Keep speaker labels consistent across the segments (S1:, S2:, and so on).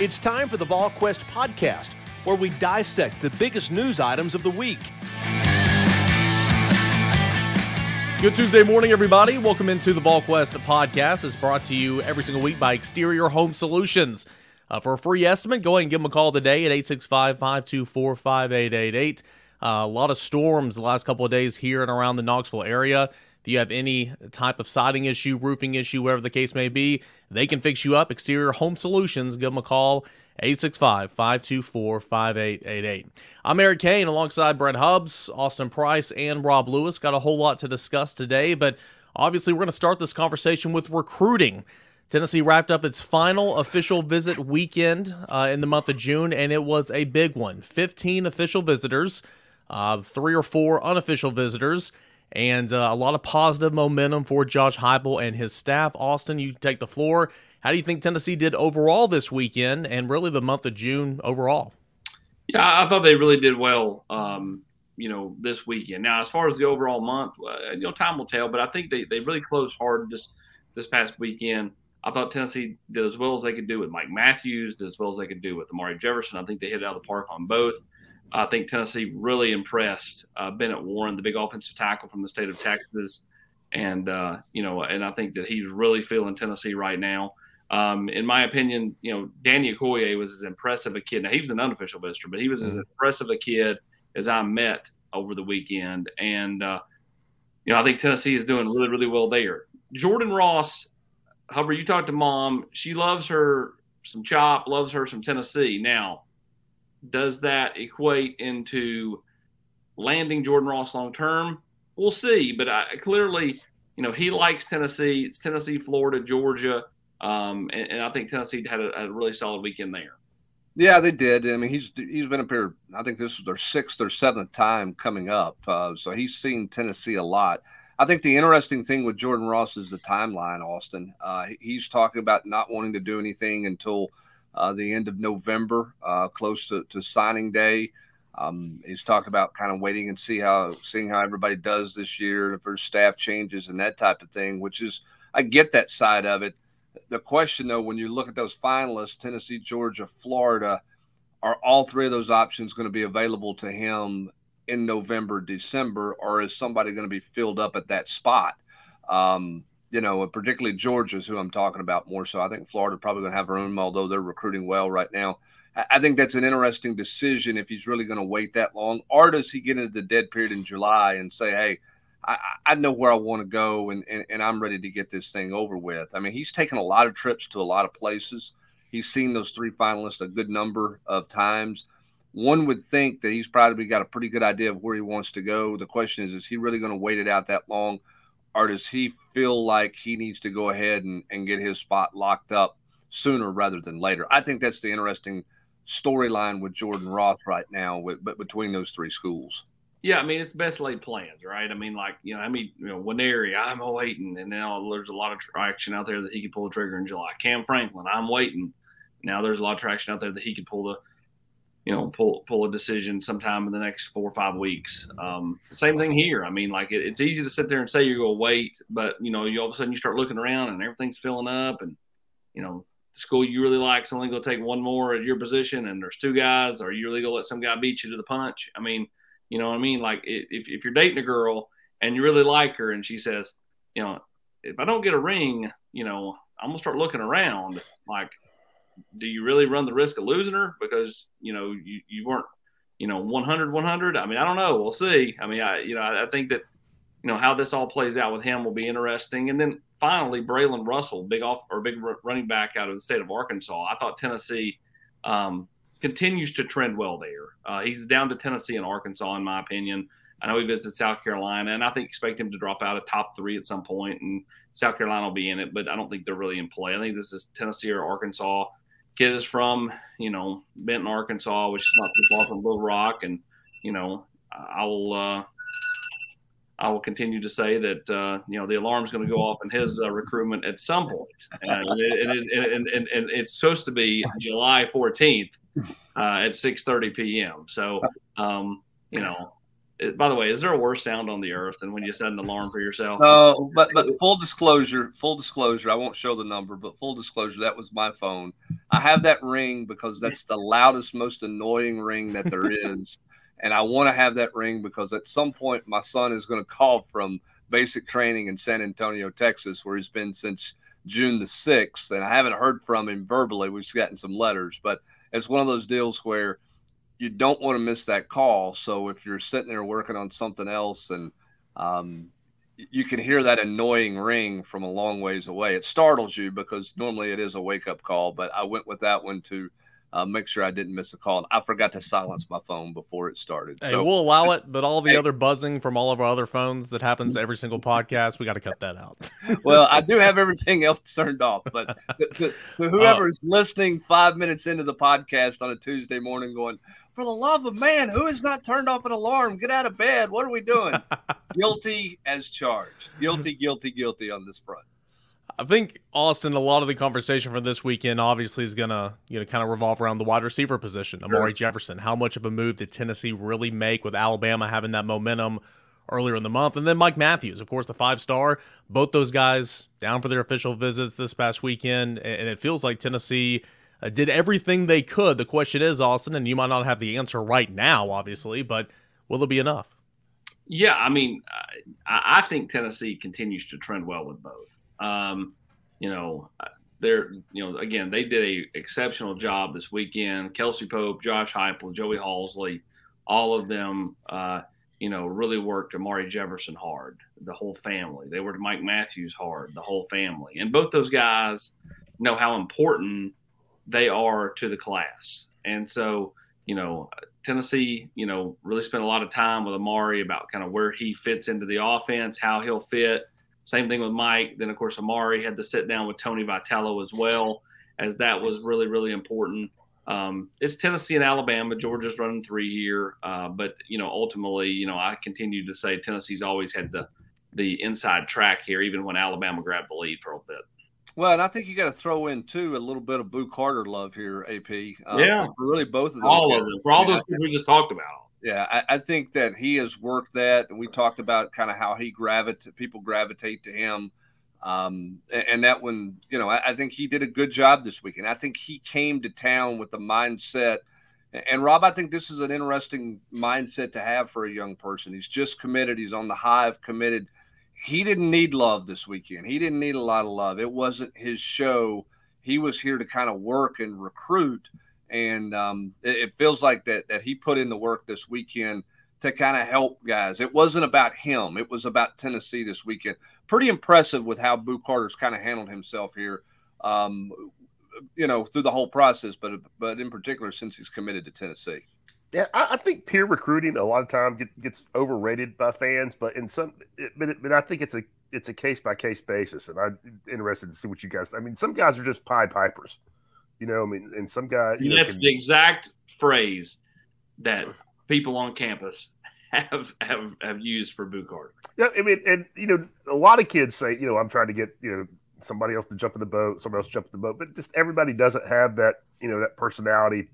S1: It's time for the VolQuest podcast, where we dissect the biggest news items of the week.
S2: Good Tuesday morning, everybody. Welcome into the VolQuest podcast. It's brought to you every single week by Exterior Home Solutions. Uh, for a free estimate, go ahead and give them a call today at 865 524 5888. Uh, a lot of storms the last couple of days here and around the Knoxville area. If you have any type of siding issue, roofing issue, whatever the case may be, they can fix you up. Exterior Home Solutions. Give them a call. 865 524 5888. I'm Eric Cain alongside Brent Hubbs, Austin Price, and Rob Lewis. Got a whole lot to discuss today, but obviously, we're going to start this conversation with recruiting. Tennessee wrapped up its final official visit weekend uh, in the month of June, and it was a big one 15 official visitors, uh, three or four unofficial visitors and uh, a lot of positive momentum for Josh Heupel and his staff. Austin, you take the floor. How do you think Tennessee did overall this weekend and really the month of June overall?
S3: Yeah, I thought they really did well. Um, you know, this weekend. Now, as far as the overall month, uh, you know, time will tell. But I think they, they really closed hard this this past weekend. I thought Tennessee did as well as they could do with Mike Matthews, did as well as they could do with Amari Jefferson. I think they hit it out of the park on both. I think Tennessee really impressed uh, Bennett Warren, the big offensive tackle from the state of Texas, and uh, you know, and I think that he's really feeling Tennessee right now. Um, in my opinion, you know, Danny Okoye was as impressive a kid. Now he was an unofficial visitor, but he was as mm-hmm. impressive a kid as I met over the weekend, and uh, you know, I think Tennessee is doing really, really well there. Jordan Ross, however, you talked to mom, she loves her some chop, loves her some Tennessee. Now does that equate into landing Jordan Ross long term? We'll see. But I, clearly, you know, he likes Tennessee. It's Tennessee, Florida, Georgia. Um, and, and, I think Tennessee had a, a, really solid weekend there.
S4: Yeah, they did. I mean, he's he's been up here. I think this is their sixth or seventh time coming up. Uh, so he's seen Tennessee a lot. I think the interesting thing with Jordan Ross is the timeline. Austin, uh, he's talking about not wanting to do anything until uh, the end of November, uh, close to, to signing day. Um, he's talked about kind of waiting and see how seeing how everybody does this year, if there's staff changes and that type of thing. Which is, I get that side of it. The question though, when you look at those finalists, Tennessee, Georgia, Florida, are all three of those options going to be available to him in November, December, or is somebody going to be filled up at that spot? Um, you know, particularly Georgia's who I'm talking about more so. I think Florida probably going to have room, although they're recruiting well right now. I think that's an interesting decision if he's really going to wait that long, or does he get into the dead period in July and say, "Hey, I, I know where I want to go, and, and and I'm ready to get this thing over with." I mean, he's taken a lot of trips to a lot of places. He's seen those three finalists a good number of times. One would think that he's probably got a pretty good idea of where he wants to go. The question is, is he really going to wait it out that long? Or does he feel like he needs to go ahead and, and get his spot locked up sooner rather than later? I think that's the interesting storyline with Jordan Ross right now, with, but between those three schools.
S3: Yeah, I mean it's best laid plans, right? I mean, like you know, I mean, you know, Nwaneri, I'm waiting, and now there's a lot of traction out there that he could pull the trigger in July. Cam Franklin, I'm waiting. Now there's a lot of traction out there that he could pull the you know pull pull a decision sometime in the next four or five weeks. Um, same thing here. I mean, like it, it's easy to sit there and say you're going to wait, but you know, you all of a sudden you start looking around and everything's filling up, and you know, the school you really like is only going to take one more at your position, and there's two guys, or you really going to let some guy beat you to the punch? I mean, you know what I mean? Like if if you're dating a girl and you really like her, and she says, you know, if I don't get a ring, you know, I'm gonna start looking around. Like do you really run the risk of losing her? Because you know you, you weren't you know 100 100 i mean i don't know. We'll see. I mean i you know i, I think that you know how this all plays out with him will be interesting. And then finally braylon russell big off or big running back out of the state of arkansas. I thought tennessee um, continues to trend well there. Uh, he's down to tennessee and arkansas in my opinion. I know he visited South Carolina, and I think expect him to drop out of top three at some point. And South Carolina will be in it, but I don't think they're really in play. I think this is Tennessee or Arkansas. Kid is from, you know, Benton, Arkansas, which is not too far from Little Rock, and you know, I will. Uh, I will continue to say that uh, you know the alarm's going to go off in his uh, recruitment at some point, and, and, and, and, and, it's supposed to be July 14th uh, at 6:30 p.m. So, um, you know, it, by the way, is there a worse sound on the earth than when you set an alarm for yourself?
S4: No, but but full disclosure, full disclosure, I won't show the number, but full disclosure, that was my phone. I have that ring because that's the loudest, most annoying ring that there is and I want to have that ring because at some point my son is going to call from basic training in San Antonio, Texas, where he's been since June the 6th. And I haven't heard from him verbally. We've gotten some letters, but it's one of those deals where you don't want to miss that call. So if you're sitting there working on something else and um, you can hear that annoying ring from a long ways away, it startles you because normally it is a wake up call. But I went with that one to uh, make sure I didn't miss a call. I forgot to silence my phone before it started.
S2: Hey, so we'll allow it, but all the hey, other buzzing from all of our other phones that happens every single podcast, we got to cut that out.
S4: well, I do have everything else turned off, but to, to, to whoever is uh, listening five minutes into the podcast on a Tuesday morning, going, for the love of man, who has not turned off an alarm? Get out of bed. What are we doing? guilty as charged. Guilty, guilty, guilty on this front.
S2: I think Austin, a lot of the conversation for this weekend obviously is gonna you know kind of revolve around the wide receiver position. Amari sure. Jefferson. How much of a move did Tennessee really make with Alabama having that momentum earlier in the month? And then Mike Matthews, of course, the five star. Both those guys down for their official visits this past weekend, and it feels like Tennessee. Uh, did everything they could. The question is, Austin, and you might not have the answer right now, obviously, but will it be enough?
S3: Yeah, I mean, I, I think Tennessee continues to trend well with both. Um, you know, they're you know again they did a exceptional job this weekend. Kelsey Pope, Josh Heupel, Joey Halzle, all of them. Uh, you know, really worked Amari Jefferson hard, the whole family. They worked Mike Matthews hard, the whole family. And both those guys know how important they are to the class. And so, you know, Tennessee, you know, really spent a lot of time with Amari about kind of where he fits into the offense, how he'll fit. Same thing with Mike. Then, of course, Amari had to sit down with Tony Vitello as well, as that was really, really important. Um, it's Tennessee and Alabama. Georgia's running three here, uh, but you know, ultimately, you know, I continue to say Tennessee's always had the the inside track here, even when Alabama grabbed the lead for a bit.
S4: Well, and I think you got to throw in too a little bit of Boo Carter love here, AP.
S3: Uh, yeah,
S4: for really both of those.
S3: All guys. of them for all those things we just talked about.
S4: Yeah, I, I, think that he has worked that, and we talked about kind of how he gravitate people gravitate to him, um, and, and, that one, you know, I, I, think he did a good job this weekend. I think he came to town with the mindset, and Rob, I think this is an interesting mindset to have for a young person. He's just committed. He's on the hive, committed. He didn't need love this weekend. He didn't need a lot of love. It wasn't his show. He was here to kind of work and recruit and um, it, it, feels like that that he put in the work this weekend to kind of help guys. It wasn't about him; it was about Tennessee this weekend. Pretty impressive with how Boo Carter's kind of handled himself here. Um, you know, through the whole process, but but in particular since he's committed to Tennessee.
S5: Yeah, I, I think peer recruiting a lot of times get, gets overrated by fans, but in some, it, but, it, but I think it's a it's a case by case basis, and I'm interested to see what you guys. I mean, some guys are just pie pipers, You know, I mean, and some guy.
S3: You that's can, the exact phrase that people on campus have have have used for Carter.
S5: Yeah, I mean, and you know, a lot of kids say, you know, I'm trying to get you know somebody else to jump in the boat, somebody else to jump in the boat, but just everybody doesn't have that you know that personality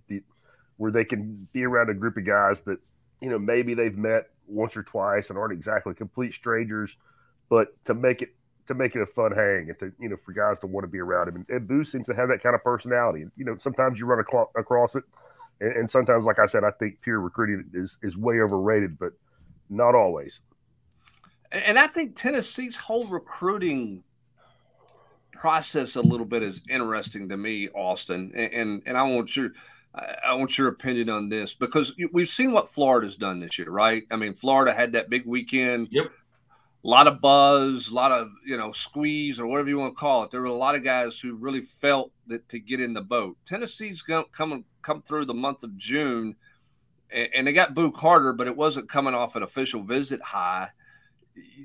S5: where they can be around a group of guys that you know maybe they've met once or twice and aren't exactly complete strangers, but to make it to make it a fun hang and to you know for guys to want to be around him. And, and Boo seems to have that kind of personality. You know, sometimes you run across, across it, and, and, sometimes, like I said, I think pure recruiting is is way overrated, but not always.
S4: And I think Tennessee's whole recruiting process a little bit is interesting to me, Austin. And and, and I want your I want your opinion on this because we've seen what Florida's done this year, right? I mean, Florida had that big weekend.
S3: Yep
S4: a lot of buzz, a lot of you know squeeze or whatever you want to call it. There were a lot of guys who really felt that to get in the boat. Tennessee's going come come through the month of June, and, and they got Boo Carter, but it wasn't coming off an official visit high.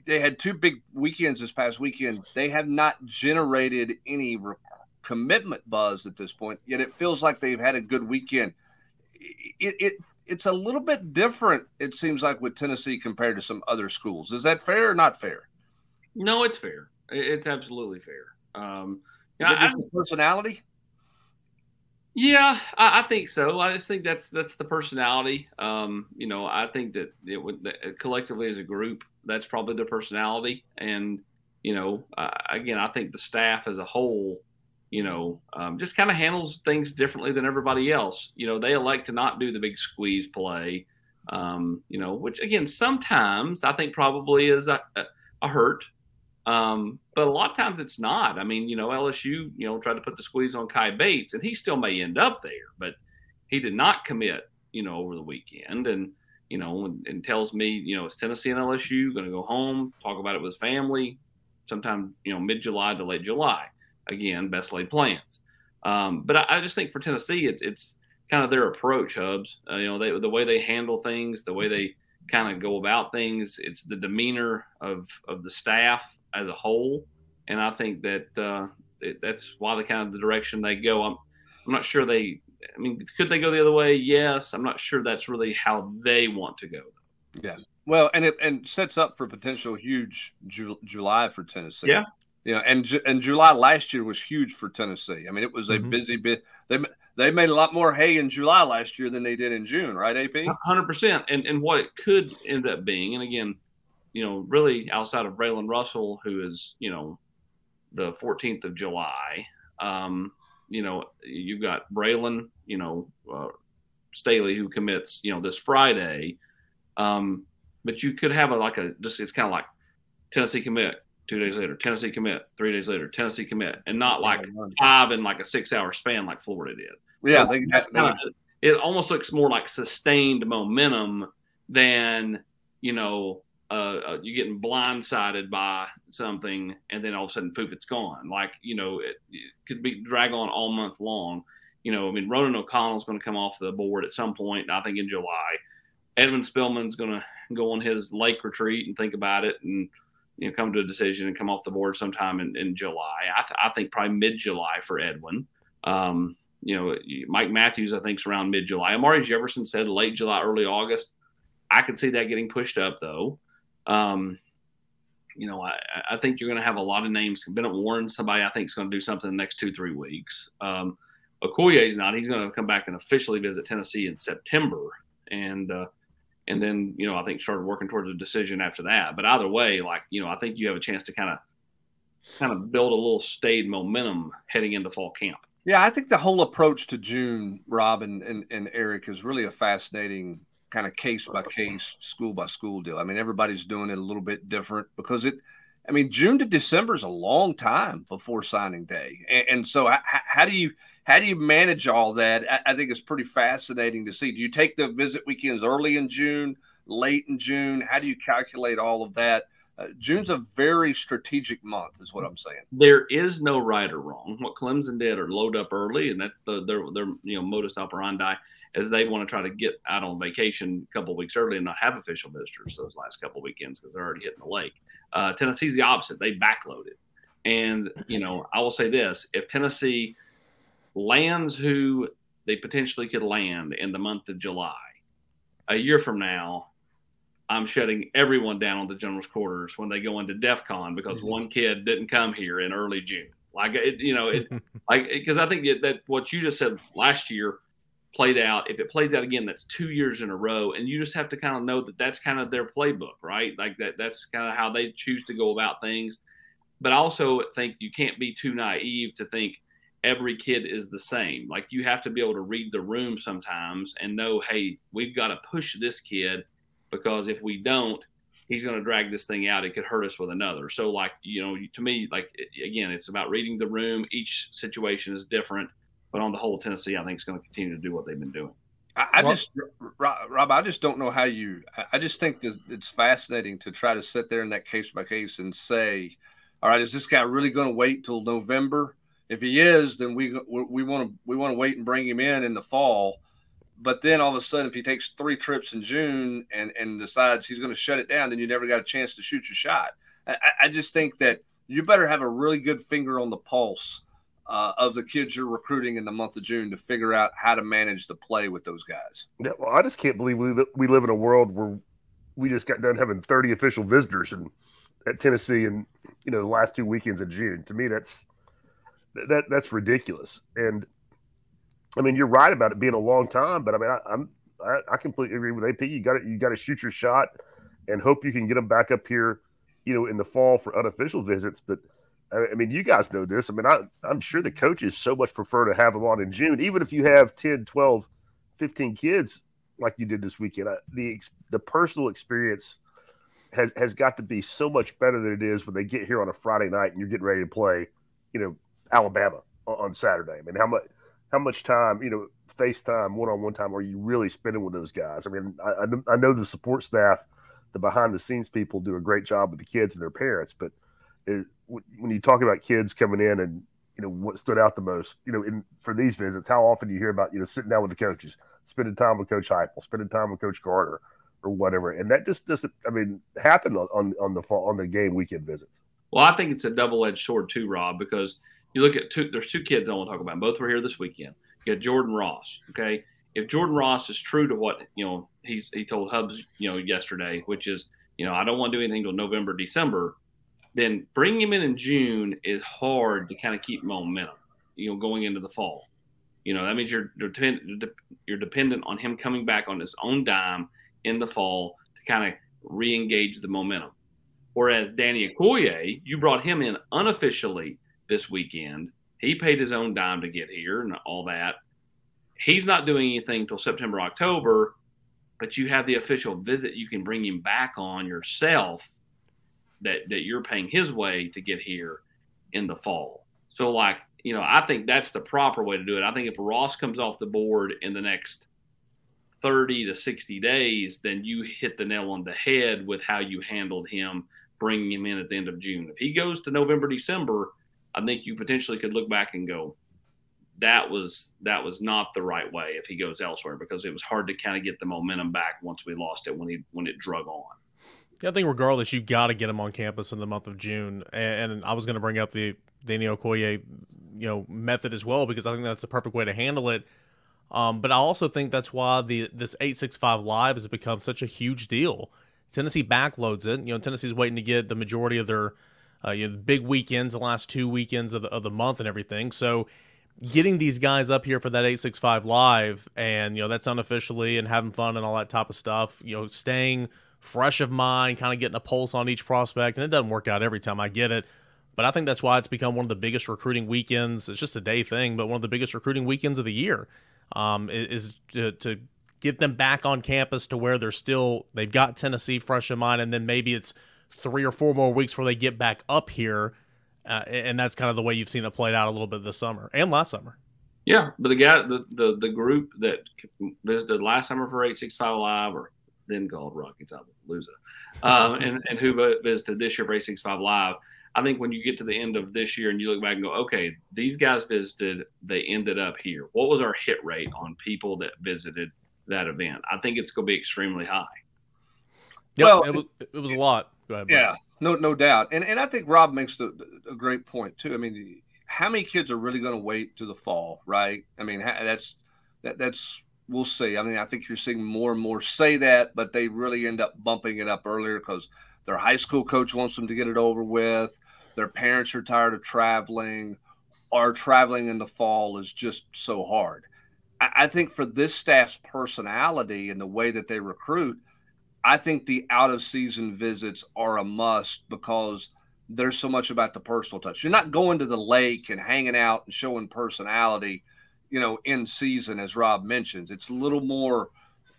S4: they had two big weekends this past weekend. They have not generated any commitment buzz at this point. Yet it feels like they've had a good weekend. It, it it's a little bit different. It seems like with Tennessee compared to some other schools. Is that fair or not fair?
S3: No, it's fair. It's absolutely fair. Um,
S4: Is it just I, the personality?
S3: Yeah, I, I, think so. I just think that's that's the personality. Um, you know, I think that it would that collectively as a group, that's probably their personality. And you know, uh, again, I think the staff as a whole, you know, um, just kind of handles things differently than everybody else. You know, they elect to not do the big squeeze play. Um, you know, which again, sometimes I think probably is a, a, hurt um, but a lot of times it's not. I mean, you know, LSU, you know, tried to put the squeeze on Kai Bates, and he still may end up there, but he did not commit, you know, over the weekend. And, you know, and, and tells me, you know, it's Tennessee and LSU going to go home, talk about it with family, sometime, you know, mid July to late July. Again, best laid plans. Um, but I, I, just think for Tennessee, it's, it's kind of their approach, Hubbs. Uh, you know, they, the way they handle things, the way they kind of go about things, it's the demeanor of, of the staff as a whole, and I think that uh, it, that's why the kind of the direction they go. I'm I'm not sure they. I mean, could they go the other way? Yes. I'm not sure that's really how they want to go.
S4: Yeah. Well, and it and sets up for potential huge Ju- July for Tennessee.
S3: Yeah.
S4: You know, and and July last year was huge for Tennessee. I mean, it was a mm-hmm. busy bit. They they made a lot more hay in July last year than they did in June, right? AP.
S3: Hundred percent. And and what it could end up being, and again, you know, really outside of Braylon Russell, who is, you know, the 14th of July, um, you know, you've got Braylon, you know, uh, Staley, who commits, you know, this Friday. Um, but you could have a like a just it's kind of like Tennessee commit two days later, Tennessee commit three days later, Tennessee commit, and not like five in like a six hour span like Florida did.
S4: Yeah, so that's
S3: kind of, it almost looks more like sustained momentum than you know uh, uh, you're getting blindsided by something, and then all of a sudden, poof, it's gone. Like you know, it, it could be drag on all month long. You know, I mean, Ronan O'Connell's going to come off the board at some point. I think in July. Edwin Spillman's going to go on his lake retreat and think about it, and you know, come to a decision and come off the board sometime in, in July. I, th- I think probably mid July for Edwin. Um, you know, Mike Matthews, I think, is around mid July. Amari Jefferson said late July, early August. I could see that getting pushed up though. Um, you know, I, I think you're going to have a lot of names. Bennett Warren, somebody I think is going to do something in the next two, three weeks. Um, Okoye is not. He's going to come back and officially visit Tennessee in September. And, uh, and then, you know, I think started working towards a decision after that. But either way, like, you know, I think you have a chance to kind of, kind of build a little stayed momentum heading into fall camp.
S4: Yeah, I think the whole approach to June, Rob and, and, and Eric, is really a fascinating kind of case by case, school by school deal. I mean, everybody's doing it a little bit different because it, I mean, June to December is a long time before signing day, and, and so how, how, do you how do you manage all that? I, I, think it's pretty fascinating to see. Do you take the visit weekends early in June, late in June? How do you calculate all of that? Uh, June's a very strategic month, is what I'm saying.
S3: There is no right or wrong. What Clemson did are load up early, and that's the their their you know modus operandi as they want to try to get out on vacation a couple weeks early and not have official visitors those last couple weekends because they're already hitting the lake. Uh, Tennessee's the opposite; they backloaded. And you know, I will say this: if Tennessee lands who they potentially could land in the month of July, a year from now, I'm shutting everyone down on the general's quarters when they go into DEF CON because mm-hmm. one kid didn't come here in early June. Like it, you know, it like because I think that what you just said last year played out. If it plays out again, that's two years in a row, and you just have to kind of know that that's kind of their playbook, right? Like that. That's kind of how they choose to go about things. But I also think you can't be too naive to think every kid is the same. Like you have to be able to read the room sometimes and know, hey, we've got to push this kid because if we don't, he's going to drag this thing out. It could hurt us with another. So, like you know, to me, like again, it's about reading the room. Each situation is different but on the whole, Tennessee, I think, is going to continue to do what they've been doing.
S4: I, I well, just, Rob, I just don't know how you. I just think that it's fascinating to try to sit there in that case by case and say, "All right, is this guy really going to wait till November? If he is, then we we want to we want to wait and bring him in in the fall." but then all of a sudden, if he takes three trips in June and, and decides he's going to shut it down, then you never got a chance to shoot your shot. I, I just think that you better have a really good finger on the pulse uh, of the kids you're recruiting in the month of June to figure out how to manage the play with those guys.
S5: Yeah, well, I just can't believe we we live in a world where we just got done having 30 official visitors and at Tennessee and you know the last two weekends in June. To me, that's that that's ridiculous. And I mean, you're right about it being a long time, but I mean, I, I'm I, I completely agree with AP. You got to you got to shoot your shot and hope you can get them back up here, you know, in the fall for unofficial visits. But I mean, you guys know this. I mean, I, I'm sure the coaches so much prefer to have them on in June, even if you have 10, 12, 15 kids like you did this weekend. The the personal experience has has got to be so much better than it is when they get here on a Friday night and you're getting ready to play, you know, Alabama on Saturday. I mean, how much how much time, you know, FaceTime one on one time are you really spending with those guys? I mean, I, I know the support staff, the behind the scenes people do a great job with the kids and their parents, but when you talk about kids coming in and you know what stood out the most, you know, in for these visits, how often do you hear about you know sitting down with the coaches, spending time with Coach Heupel, spending time with Coach Carter, or whatever, and that just doesn't, I mean, happen on on, the on the game weekend visits.
S3: Well, I think it's a double edged sword too, Rob, because you look at two. There's two kids I want to talk about. Both were here this weekend. You got Jordan Ross. Okay, if Jordan Ross is true to what you know he's he told Hubbs you know yesterday, which is you know I don't want to do anything till November December, then bringing him in in June is hard to kind of keep momentum. You know, going into the fall. You know that means you're you're dependent on him coming back on his own dime in the fall to kind of re-engage the momentum. Whereas Danny Okoye, you brought him in unofficially this weekend. He paid his own dime to get here and all that. He's not doing anything till September, October, but you have the official visit you can bring him back on yourself that, that you're paying his way to get here in the fall. So, like, you know, I think that's the proper way to do it. I think if Ross comes off the board in the next 30 to 60 days, then you hit the nail on the head with how you handled him bringing him in at the end of June. If he goes to November, December, I think you potentially could look back and go, that was that was not the right way if he goes elsewhere because it was hard to kind of get the momentum back once we lost it when he when it drug on.
S2: Yeah, I think regardless, you've got to get him on campus in the month of June. And, and I was going to bring up the Danny Okoye, you know, method as well because I think that's the perfect way to handle it. Um, but I also think that's why the this eight six five live has become such a huge deal. Tennessee backloads it. You know, Tennessee's waiting to get the majority of their uh, you know, big weekends, the last two weekends of the, of the month and everything. So getting these guys up here for that 865 live and, you know, that's unofficially and having fun and all that type of stuff, you know, staying fresh of mind, kind of getting a pulse on each prospect. And it doesn't work out every time I get it. But I think that's why it's become one of the biggest recruiting weekends. It's just a day thing, but one of the biggest recruiting weekends of the year um, is to, to get them back on campus to where they're still, they've got Tennessee fresh in mind. And then maybe it's three or four more weeks before they get back up here. Uh, and that's kind of the way you've seen it played out a little bit this summer and last summer.
S3: Yeah, but the guy, the the, the group that visited last summer for eight six five live, or then called Rockies Appaloosa, um, and and who visited this year for eight six five live. I think when you get to the end of this year and you look back and go, okay, these guys visited, they ended up here. What was our hit rate on people that visited that event? I think it's going to be extremely high.
S2: Yep, well, it was it was a lot.
S4: Go ahead. Yeah, no, no doubt. And and I think Rob makes the, a great point too. I mean, how many kids are really going to wait to the fall, right? I mean, that's that that's we'll see. I mean, I think you're seeing more and more say that, but they really end up bumping it up earlier because their high school coach wants them to get it over with. Their parents are tired of traveling, or traveling in the fall is just so hard. I think for this staff's personality and the way that they recruit, I think the out of season visits are a must because there's so much about the personal touch. You're not going to the lake and hanging out and showing personality, you know, in season, as Rob mentions. It's a little more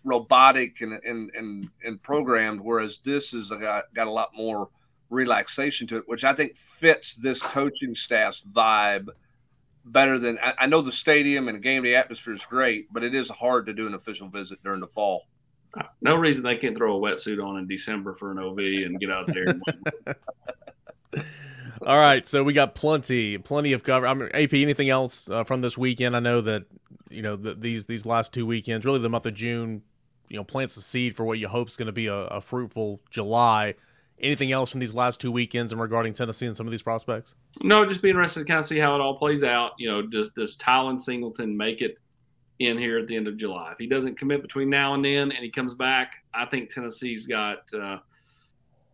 S4: robotic and and and, and programmed, whereas this is got, got a lot more relaxation to it, which I think fits this coaching staff's vibe better than I, I know the stadium and the game the atmosphere is great, but it is hard to do an official visit during the fall
S3: no reason they can't throw a wetsuit on in December for an OV and get out there.
S2: All right, so we got plenty, plenty of cover. I mean, AP, anything else uh, from this weekend? I know that you know the, these these last two weekends, really the month of June, you know, plants the seed for what you hope is going to be a, a fruitful July. Anything else from these last two weekends and regarding Tennessee and some of these prospects?
S3: No, just be interested to kind of see how it all plays out. You know, does does Tylen Singleton make it in here at the end of July? If he doesn't commit between now and then, and he comes back, I think Tennessee's got uh,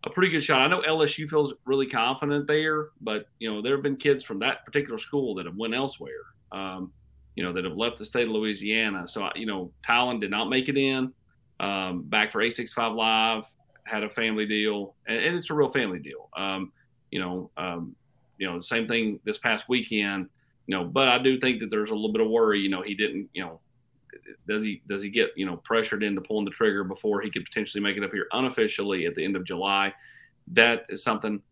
S3: a pretty good shot. I know LSU feels really confident there, but you know there have been kids from that particular school that have went elsewhere. Um, you know that have left the state of Louisiana. So you know Tylen did not make it in. Um, back for 865 Live, had a family deal, and, and it's a real family deal. Um, you know, um, you know, same thing this past weekend. You know, but I do think that there's a little bit of worry. You know, he didn't. You know, does he does he get you know pressured into pulling the trigger before he could potentially make it up here unofficially at the end of July? That is something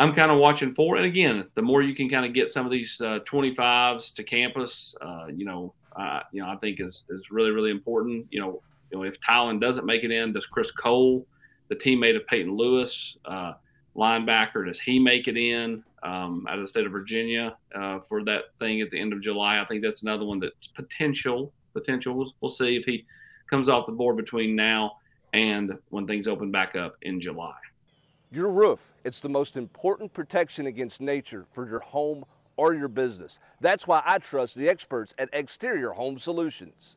S3: I'm kind of watching for. And again, the more you can kind of get some of these uh, 25s to campus, uh, you know, uh, you know, I think is is really really important. You know, you know, if Tylen doesn't make it in, does Chris Cole, the teammate of Peyton Lewis, uh, linebacker, does he make it in um, out of the state of Virginia uh, for that thing at the end of July? I think that's another one that's potential. Potential. We'll, we'll see if he comes off the board between now and when things open back up in July.
S4: Your roof, it's the most important protection against nature for your home or your business. That's why I trust the experts at Exterior Home Solutions.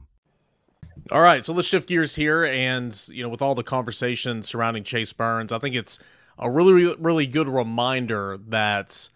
S2: All right, so let's shift gears here, and you know, with all the conversation surrounding Chase Burns, I think it's a really, really good reminder that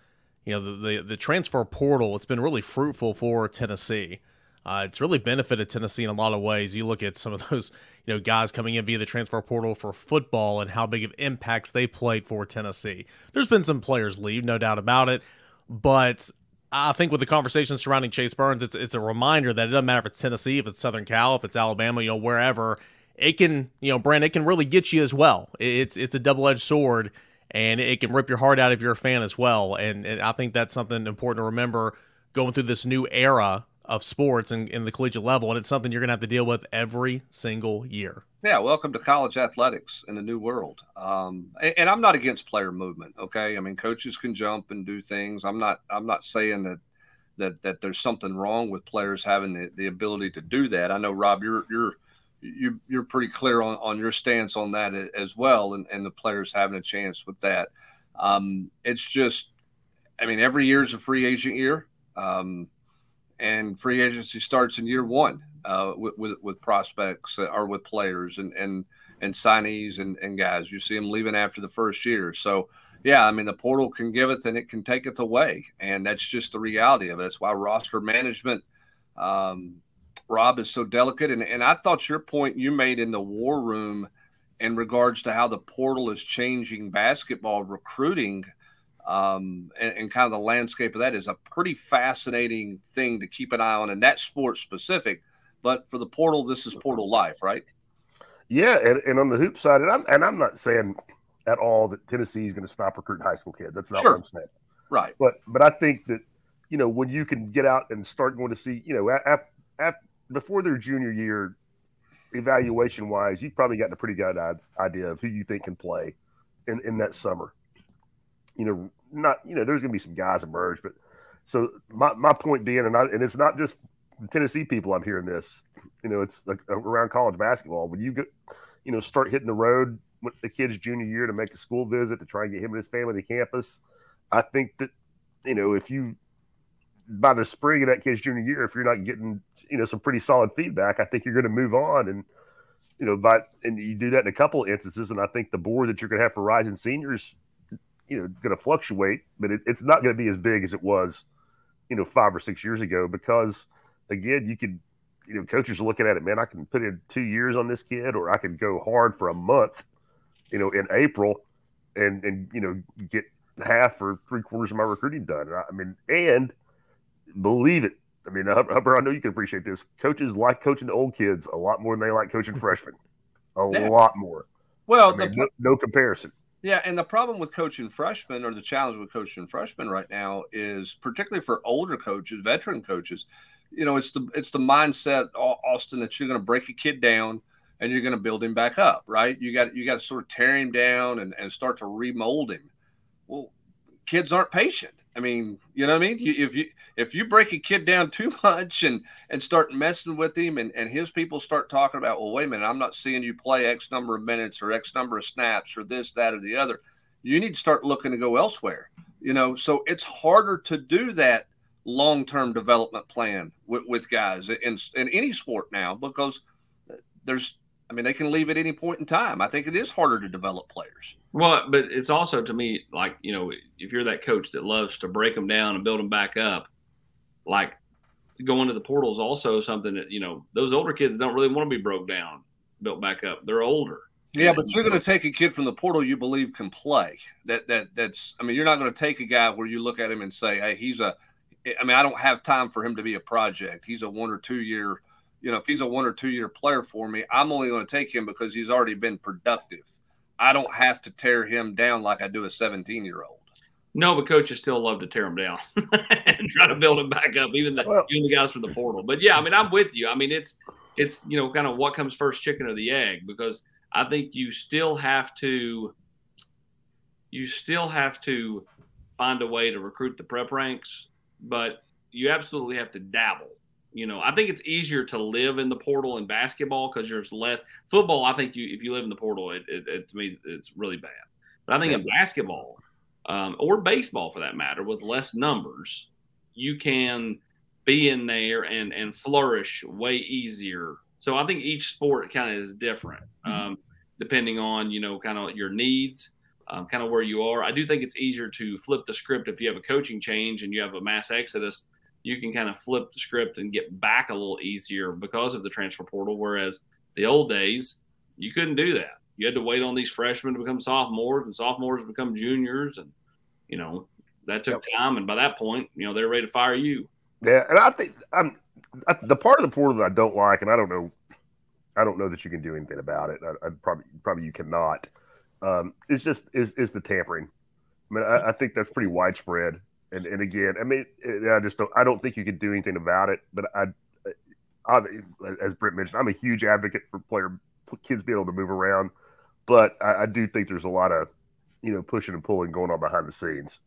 S2: you know the the, the transfer portal it's been really fruitful for Tennessee. Uh, it's really benefited Tennessee in a lot of ways. You look at some of those, you know, guys coming in via the transfer portal for football and how big of impacts they played for Tennessee. There's been some players leave, no doubt about it, but I think with the conversation surrounding Chase Burns, it's it's a reminder that it doesn't matter if it's Tennessee, if it's Southern Cal, if it's Alabama, you know, wherever it can, you know, Brand, it can really get you as well. It's it's a double edged sword, and it can rip your heart out if you're a fan as well. And, and I think that's something important to remember going through this new era of sports and in the collegiate level, and it's something you're gonna have to deal with every single year.
S4: Yeah, welcome to college athletics in the new world. Um, and, and, I'm not against player movement. Okay, I mean coaches can jump and do things. I'm not. I'm not saying that that that there's something wrong with players having the, the ability to do that. I know Rob, you're you're you, you're pretty clear on, on your stance on that as well, and, and the players having a chance with that. Um, it's just, I mean, every year is a free agent year. Um, and free agency starts in year one uh, with, with, with prospects or with players and and and signees and, and guys. You see them leaving after the first year. So yeah, I mean the portal can give it and it can take it away, and that's just the reality of it. That's why roster management, um, Rob, is so delicate. And and I thought your point you made in the war room in regards to how the portal is changing basketball recruiting um, and, and, kind of the landscape of that is a pretty fascinating thing to keep an eye on, and that's sports specific. But for the portal, this is portal life, right?
S5: Yeah, and, and on the hoop side, and I'm and I'm not saying at all that Tennessee is going to stop recruiting high school kids. That's not sure. what I'm saying.
S4: Right.
S5: But but I think that you know when you can get out and start going to see you know after, after before their junior year, evaluation wise, you've probably gotten a pretty good idea of who you think can play in, in that summer you know, not you know, there's going to be some guys emerge, but so my, my point being, and I, and it's not just Tennessee people. I'm hearing this, you know, it's like uh, around college basketball. When you get, you know, start hitting the road with the kid's junior year to make a school visit to try and get him and his family to campus, I think that, you know, if you by the spring of that kid's junior year, if you're not getting you know some pretty solid feedback, I think you're going to move on and you know, but and you do that in a couple of instances, and I think the board that you're going to have for rising seniors, you know, going to fluctuate, but it, it's not going to be as big as it was, you know, five or six years ago because again, you could, you know, coaches are looking at it, man, I can put in two years on this kid, or I can go hard for a month, you know, in April, and and you know get half or three quarters of my recruiting done. I mean, and believe it, I mean, Hubbard, I know you can appreciate this. Coaches like coaching the old kids a lot more than they like coaching freshmen. A yeah. lot more.
S4: Well,
S5: I mean, the, no, no, comparison.
S4: Yeah, and the problem with coaching freshmen, or the challenge with coaching freshmen right now, is particularly for older coaches, veteran coaches. You know, it's the it's the mindset, Austin, that you're going to break a kid down and you're going to build him back up, right? You got you got to sort of tear him down and, and start to remold him. Well, kids aren't patient. I mean, you know what I mean? You, if you if you break a kid down too much and and start messing with him, and and his people start talking about, well, wait a minute, I'm not seeing you play X number of minutes or X number of snaps or this, that, or the other. You need to start looking to go elsewhere. You know, so it's harder to do that long term development plan with, with guys in in any sport now because there's I mean, they can leave at any point in time. I think it is harder to develop players.
S3: Well, but it's also to me like you know, if you're that coach that loves to break them down and build them back up, like going to the portal is also something that you know those older kids don't really want to be broke down, built back up. They're older.
S4: Yeah, but you're going to take a kid from the portal you believe can play. That that that's. I mean, you're not going to take a guy where you look at him and say, "Hey, he's a." I mean, I don't have time for him to be a project. He's a one or two year you know, if he's a one or two year player for me, I'm only going to take him because he's already been productive. I don't have to tear him down like I do a 17 year old.
S3: No, but coaches still love to tear him down and try to build him back up, even the well, even the guys from the portal. But yeah, I mean, I'm with you. I mean, it's it's you know kind of what comes first, chicken or the egg, because I think you still have to you still have to find a way to recruit the prep ranks, but you absolutely have to dabble you know, I think it's easier to live in the portal in basketball because there's less football. I think you if you live in the portal, it, it, it to me it's really bad. But I think in basketball um, or baseball for that matter, with less numbers, you can be in there and and flourish way easier. So I think each sport kind of is different, mm-hmm. um, depending on you know kind of your needs. Um, kind of where you are. I do think it's easier to flip the script if you have a coaching change and you have a mass exodus you can kind of flip the script and get back a little easier because of the transfer portal. Whereas the old days, you couldn't do that. You had to wait on these freshmen to become sophomores, and sophomores to become juniors, and you know that took yep. time. And by that point, you know they're ready to fire you.
S5: Yeah, and I think I'm I, the part of the portal that I don't like, and I don't know, I don't know that you can do anything about it. I, I probably probably you cannot. Um, it's just is is the tampering. I mean, I, I think that's pretty widespread. And and again, I mean, I just don't. I don't think you can do anything about it. But I, I as Brent mentioned, I'm a huge advocate for player kids being able to move around. But I, I do think there's a lot of, you know, pushing and pulling going on behind the scenes.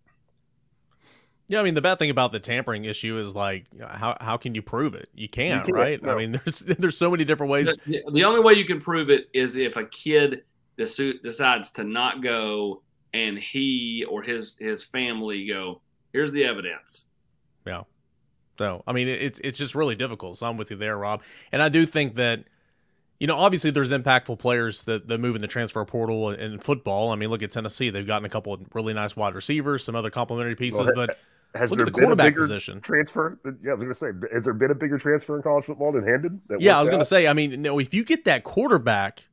S2: Yeah, I mean the bad thing about the tampering issue is like how how can you prove it? You can't, you can't right? No. I mean there's there's so many different ways.
S3: The, the, only way you can prove it is if a kid decides to not go and he or his his family go, Here's the evidence.
S2: Yeah. So I mean, it's it's just really difficult. So I'm with you there, Rob. And I do think that, you know, obviously there's impactful players that, that move in the transfer portal in football. I mean, look at Tennessee; they've gotten a couple of really nice wide receivers, some other complementary pieces, well, but. Has look at the quarterback position.
S5: Transfer? Yeah, I was going to say, has there been a bigger transfer in college football than Hendon?
S2: Yeah, I was going to say. I mean, no, if you get that quarterback,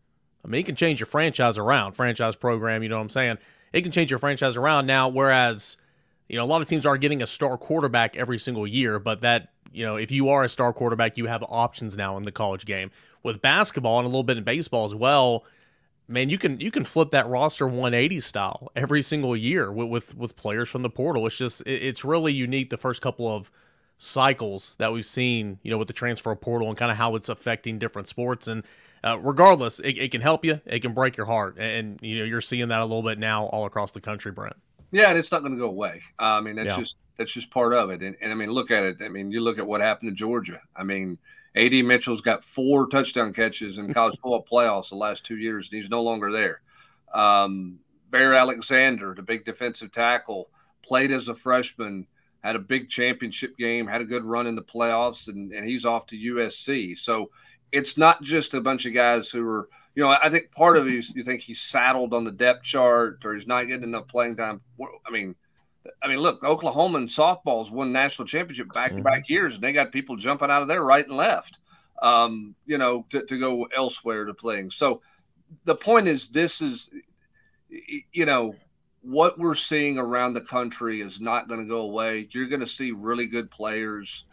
S2: I mean, it can change your franchise around, franchise program. You know what I'm saying? It can change your franchise around now. Whereas you know, a lot of teams are getting a star quarterback every single year, but that, you know, if you are a star quarterback, you have options now in the college game. With basketball and a little bit in baseball as well, man, you can you can flip that roster 180 style every single year with with, with players from the portal. It's just it, it's really unique the first couple of cycles that we've seen, you know, with the transfer portal and kind of how it's affecting different sports. And uh, regardless, it, it, can help you, it can break your heart, and, and you know you're seeing that a little bit now all across the country, Brent.
S4: Yeah, and it's not going to go away. I mean, that's yeah. just that's just part of it. And, and I mean, look at it. I mean, you look at what happened to Georgia. I mean, Ad Mitchell's got four touchdown catches in college football playoffs the last two years, and he's no longer there. Um, Bear Alexander, the big defensive tackle, played as a freshman, had a big championship game, had a good run in the playoffs, and, and he's off to USC. So it's not just a bunch of guys who are, you know, I think part of it is you think he's saddled on the depth chart or he's not getting enough playing time. I mean, I mean, look, Oklahoma and softballs won national championship back to back years, and they got people jumping out of there right and left, um, you know, to, to go elsewhere to playing. So the point is, this is, you know, what we're seeing around the country is not going to go away. You're going to see really good players.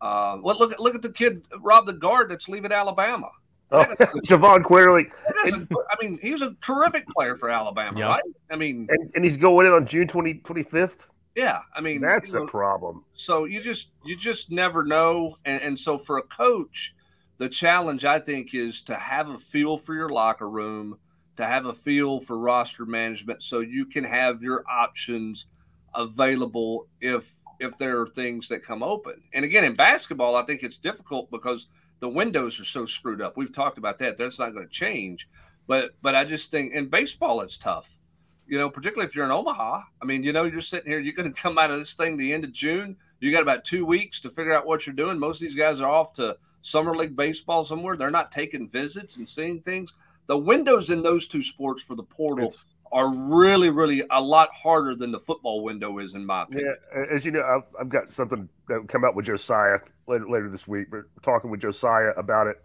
S4: Uh, well, look at look at the kid Rob the guard that's leaving Alabama.
S5: Oh, Jahvon Quinerly.
S4: I mean, he was a terrific player for Alabama, yep. right? I mean,
S5: and, and, he's going in on June 20, 25th.
S4: Yeah, I mean
S5: that's
S4: the
S5: problem.
S4: So you just you just never know, and, and so for a coach, the challenge I think is to have a feel for your locker room to have a feel for roster management so you can have your options available if if there are things that come open. And again, in basketball, I think it's difficult because the windows are so screwed up. We've talked about that. That's not going to change. But but I just think in baseball it's tough. You know, particularly if you're in Omaha. I mean, you know, you're sitting here, you're going to come out of this thing the end of June. You got about two weeks to figure out what you're doing. Most of these guys are off to summer league baseball somewhere. They're not taking visits and seeing things the windows in those two sports for the portal it's, are really, really a lot harder than the football window is, in my opinion.
S5: Yeah, as you know, I've, I've got something that will come out with Josiah later, later this week. We're talking with Josiah about it,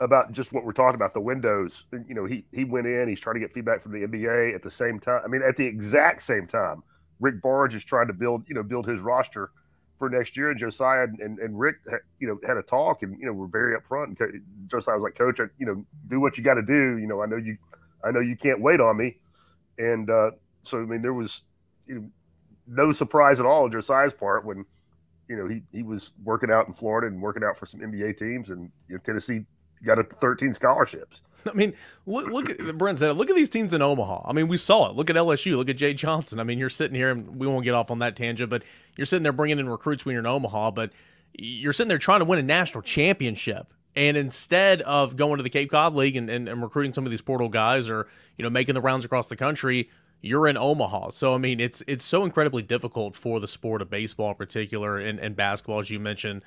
S5: about just what we're talking about, the windows. You know, he he went in, he's trying to get feedback from the NBA at the same time. I mean, at the exact same time, Rick Barnes is trying to build, you know, build his roster for next year. And Josiah and, and Rick, you know, had a talk and, you know, we're very upfront. And Josiah was like, coach, you know, do what you got to do. You know, I know you, I know you can't wait on me. And uh, so, I mean, there was you know, no surprise at all on Josiah's part when, you know, he, he was working out in Florida and working out for some NBA teams and you know, Tennessee got to 13 scholarships.
S2: I mean, look, look at Brent said, look at these teams in Omaha. I mean, we saw it. Look at LSU. Look at Jay Johnson. I mean, you're sitting here, and we won't get off on that tangent, but you're sitting there bringing in recruits when you're in Omaha, but you're sitting there trying to win a national championship. And instead of going to the Cape Cod League and, and, and recruiting some of these portal guys or, you know, making the rounds across the country, you're in Omaha. So I mean, it's it's so incredibly difficult for the sport of baseball in particular and, and basketball, as you mentioned,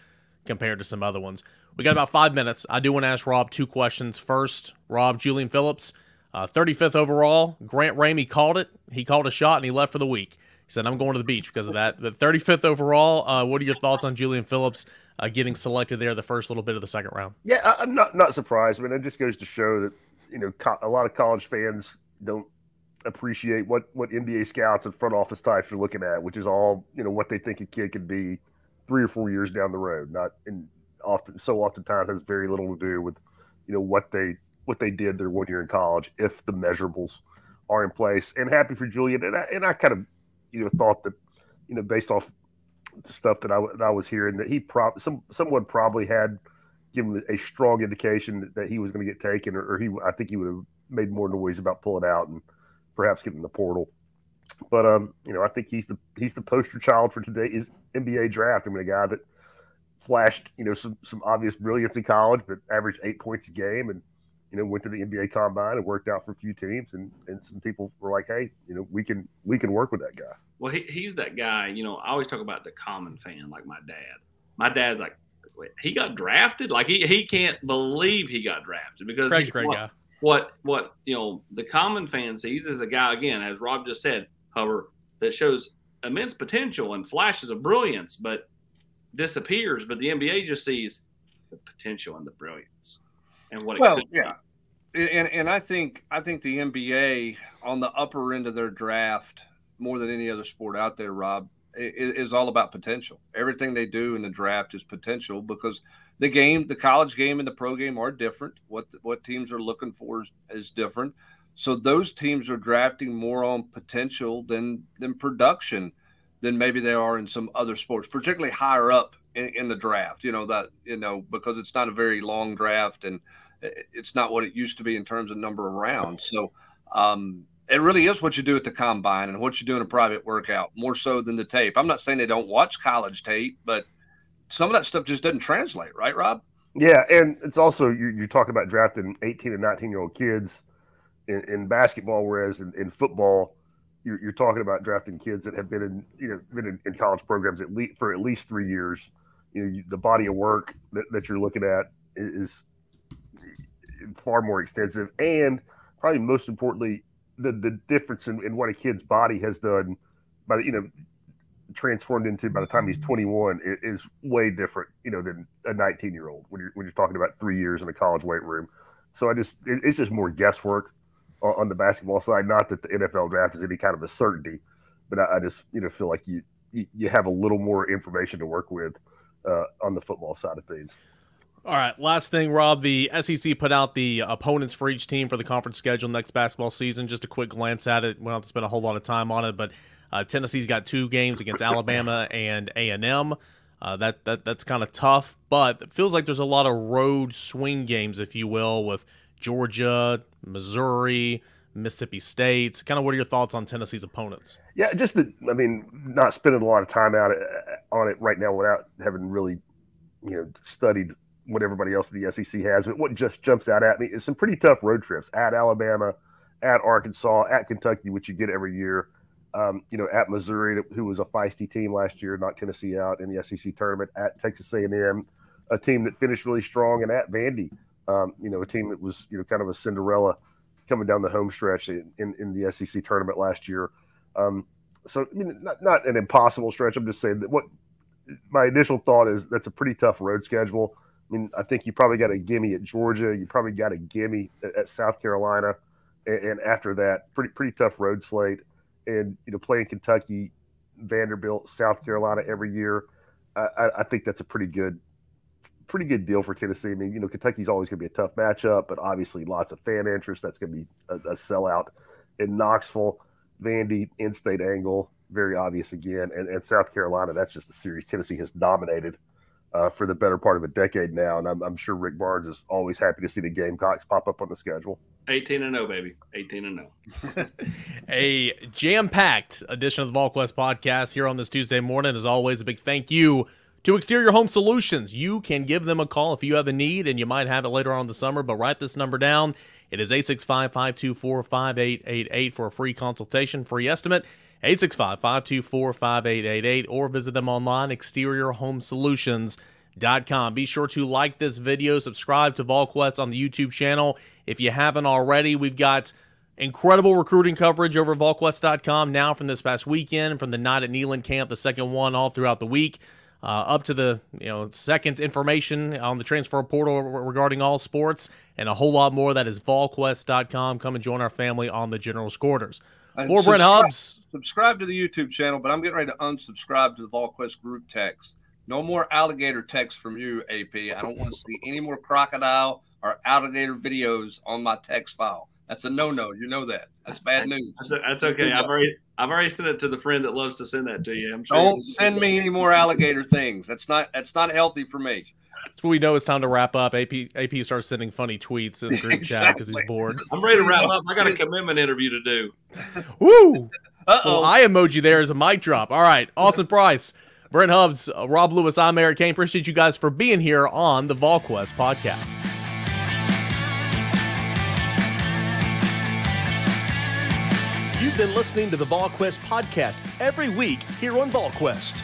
S2: compared to some other ones. We got about five minutes. I do want to ask Rob two questions. First, Rob, Julian Phillips, uh, 35th overall. Grant Ramey called it. He called a shot and he left for the week. He said, I'm going to the beach because of that. But 35th overall, uh, what are your thoughts on Julian Phillips uh, getting selected there the first little bit of the second round?
S5: Yeah, I'm not, not surprised. I mean, it just goes to show that, you know, co- a lot of college fans don't appreciate what, what NBA scouts and front office types are looking at, which is all, you know, what they think a kid could be three or four years down the road, not in often so oftentimes has very little to do with you know what they what they did their one year in college if the measurables are in place. And happy for Julian. And I, and I kind of you know thought that you know based off the stuff that I, that I was hearing that he probably some someone probably had given a strong indication that he was going to get taken, or, or, he I think he would have made more noise about pulling out and perhaps getting the portal. But um, you know, I think he's the he's the poster child for today's NBA draft. I mean, a guy that flashed, you know, some some obvious brilliance in college, but averaged eight points a game, and you know, went to the NBA combine and worked out for a few teams, and and some people were like, hey, you know, we can we can work with that guy.
S3: Well, he, he's that guy. You know, I always talk about the common fan, like my dad. My dad's like, he got drafted. Like he he can't believe he got drafted because
S2: Craig's great
S3: what,
S2: guy.
S3: What what you know, the common fan sees is a guy again, as Rob just said, Hover, that shows immense potential and flashes of brilliance, but disappears, but the NBA just sees the potential and the brilliance and what. well, yeah,
S4: and and I think I think the NBA on the upper end of their draft more than any other sport out there, Rob, is all about potential. Everything they do in the draft is potential because the game, the college game and the pro game are different. What what teams are looking for is, is different. So those teams are drafting more on potential than than production than maybe they are in some other sports, particularly higher up in, in, the draft. You know that you know because it's not a very long draft and it's not what it used to be in terms of number of rounds. So um, it really is what you do at the combine and what you do in a private workout more so than the tape. I'm not saying they don't watch college tape, but some of that stuff just doesn't translate, right, Rob?
S5: Yeah, and it's also you, you talk about drafting 18 and 19 year old kids in, in basketball, whereas in, in football you're, you're talking about drafting kids that have been in you know been in, in college programs at least for at least three years. You know, you, the body of work that, that you're looking at is far more extensive, and probably most importantly, the the difference in, in what a kid's body has done by the, you know transformed into by the time he's 21 is, way different, you know, than a 19 year old when you're when you're talking about three years in a college weight room. So I just it, it's just more guesswork on the basketball side. Not that the NFL draft is any kind of a certainty, but I, I just you know feel like you, you, have a little more information to work with uh, on the football side of things.
S2: All right, last thing, Rob. The SEC put out the opponents for each team for the conference schedule next basketball season. Just a quick glance at it. We don't have to spend a whole lot of time on it, but uh, Tennessee's got two games against Alabama and A and M. Uh, that that that's kind of tough, but it feels like there's a lot of road swing games, if you will, with Georgia, Missouri, Mississippi State. Kind of, what are your thoughts on Tennessee's opponents?
S5: Yeah, just that. I mean, not spending a lot of time out uh, on it right now without having really, you know, studied what everybody else in the SEC has. But what just jumps out at me is some pretty tough road trips at Alabama, at Arkansas, at Kentucky, which you get every year. Um, you know, at Missouri, who was a feisty team last year, knocked Tennessee out in the SEC tournament. At Texas A&M, a team that finished really strong, and at Vandy, um, you know, a team that was you know kind of a Cinderella coming down the home stretch in, in, in the SEC tournament last year. Um, so, I mean, not, not an impossible stretch. I'm just saying that what my initial thought is that's a pretty tough road schedule. I mean, I think you probably got a gimme at Georgia. You probably got a gimme at, at South Carolina, and, and, after that, pretty pretty tough road slate. And you know, playing Kentucky, Vanderbilt, South Carolina every year, I, I think that's a pretty good pretty good deal for Tennessee. I mean, you know, Kentucky's always going to be a tough matchup, but obviously lots of fan interest. That's going to be a, a sellout in Knoxville, Vandy, in-state angle, very obvious again, and, and South Carolina. That's just a series Tennessee has dominated uh, for the better part of a decade now, and I'm, I'm, sure Rick Barnes is always happy to see the Gamecocks pop up on the schedule.
S3: 18 and 0, baby. 18 and
S2: 0. a jam-packed edition of the VolQuest podcast here on this Tuesday morning. As always, a big thank you to Exterior Home Solutions. You can give them a call if you have a need, and you might have it later on in the summer. But write this number down. It is 865 524 5888 for a free consultation, free estimate. 865 524 5888 or visit them online, exteriorhomesolutions.com. Be sure to like this video, subscribe to VolQuest on the YouTube channel. If you haven't already, we've got incredible recruiting coverage over VolQuest.com now from this past weekend, from the night at Neyland Camp, the second one all throughout the week. Uh, up to the you know second information on the transfer portal regarding all sports and a whole lot more. That is volquest.com. Come and join our family on the General's Quarters. And For Brent Hubbs.
S4: Subscribe to the YouTube channel, but I'm getting ready to unsubscribe to the VolQuest group text. No more alligator text from you, AP. I don't want to see any more crocodile or alligator videos on my text file. That's a no-no. You know that. That's bad news.
S3: That's, that's okay. I've already I've already sent it to the friend that loves to send that to you. I'm sure
S4: Don't send me any more alligator things. That's not that's not healthy for me.
S2: So we know it's time to wrap up. AP AP starts sending funny tweets in the group exactly. chat because he's bored.
S3: I'm ready to wrap up. I got a commitment interview to do.
S2: Woo! Uh-oh. Well, I emoji there is a mic drop. All right, Austin Price, Brent Hubbs, uh, Rob Lewis. I'm Eric Cain. Appreciate you guys for being here on the VolQuest podcast.
S1: You've been listening to the VolQuest podcast every week here on VolQuest.